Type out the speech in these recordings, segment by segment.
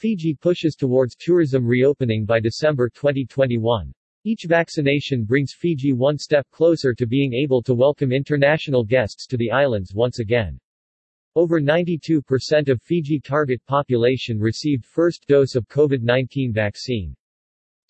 Fiji pushes towards tourism reopening by December 2021. Each vaccination brings Fiji one step closer to being able to welcome international guests to the islands once again. Over 92% of Fiji target population received first dose of COVID-19 vaccine.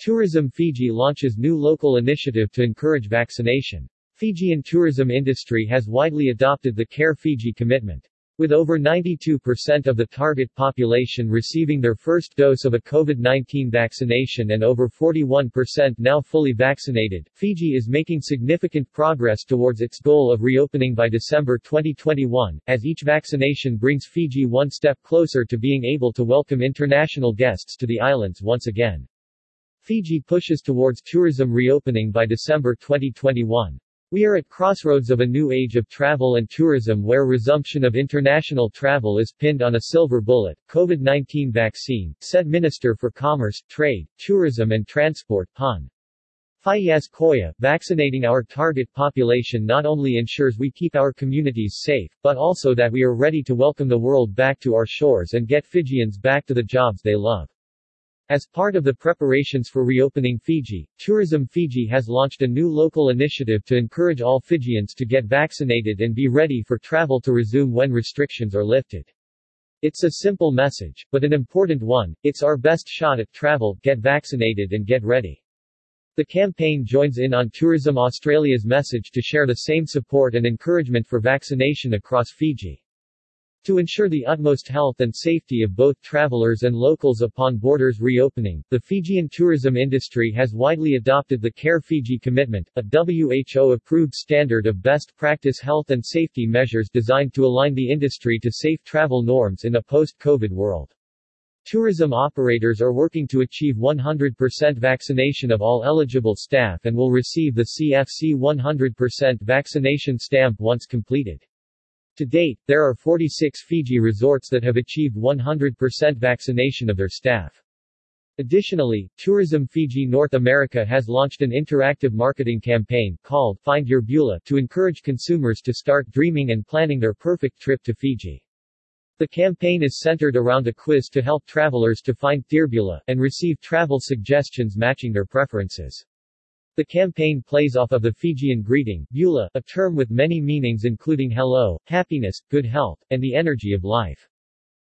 Tourism Fiji launches new local initiative to encourage vaccination. Fijian tourism industry has widely adopted the Care Fiji commitment. With over 92% of the target population receiving their first dose of a COVID-19 vaccination and over 41% now fully vaccinated, Fiji is making significant progress towards its goal of reopening by December 2021, as each vaccination brings Fiji one step closer to being able to welcome international guests to the islands once again. Fiji pushes towards tourism reopening by December 2021. We are at crossroads of a new age of travel and tourism where resumption of international travel is pinned on a silver bullet, COVID-19 vaccine, said Minister for Commerce, Trade, Tourism and Transport, Hun. Faiyaz Koya, vaccinating our target population not only ensures we keep our communities safe, but also that we are ready to welcome the world back to our shores and get Fijians back to the jobs they love. As part of the preparations for reopening Fiji, Tourism Fiji has launched a new local initiative to encourage all Fijians to get vaccinated and be ready for travel to resume when restrictions are lifted. It's a simple message, but an important one, it's our best shot at travel, get vaccinated and get ready. The campaign joins in on Tourism Australia's message to share the same support and encouragement for vaccination across Fiji. To ensure the utmost health and safety of both travelers and locals upon borders reopening, the Fijian tourism industry has widely adopted the Care Fiji Commitment, a WHO-approved standard of best practice health and safety measures designed to align the industry to safe travel norms in a post-COVID world. Tourism operators are working to achieve 100% vaccination of all eligible staff and will receive the CFC 100% vaccination stamp once completed. To date, there are 46 Fiji resorts that have achieved 100% vaccination of their staff. Additionally, Tourism Fiji North America has launched an interactive marketing campaign called Find Your Bula to encourage consumers to start dreaming and planning their perfect trip to Fiji. The campaign is centered around a quiz to help travelers to find Bula and receive travel suggestions matching their preferences. The campaign plays off of the Fijian greeting, Bula, a term with many meanings including hello, happiness, good health, and the energy of life.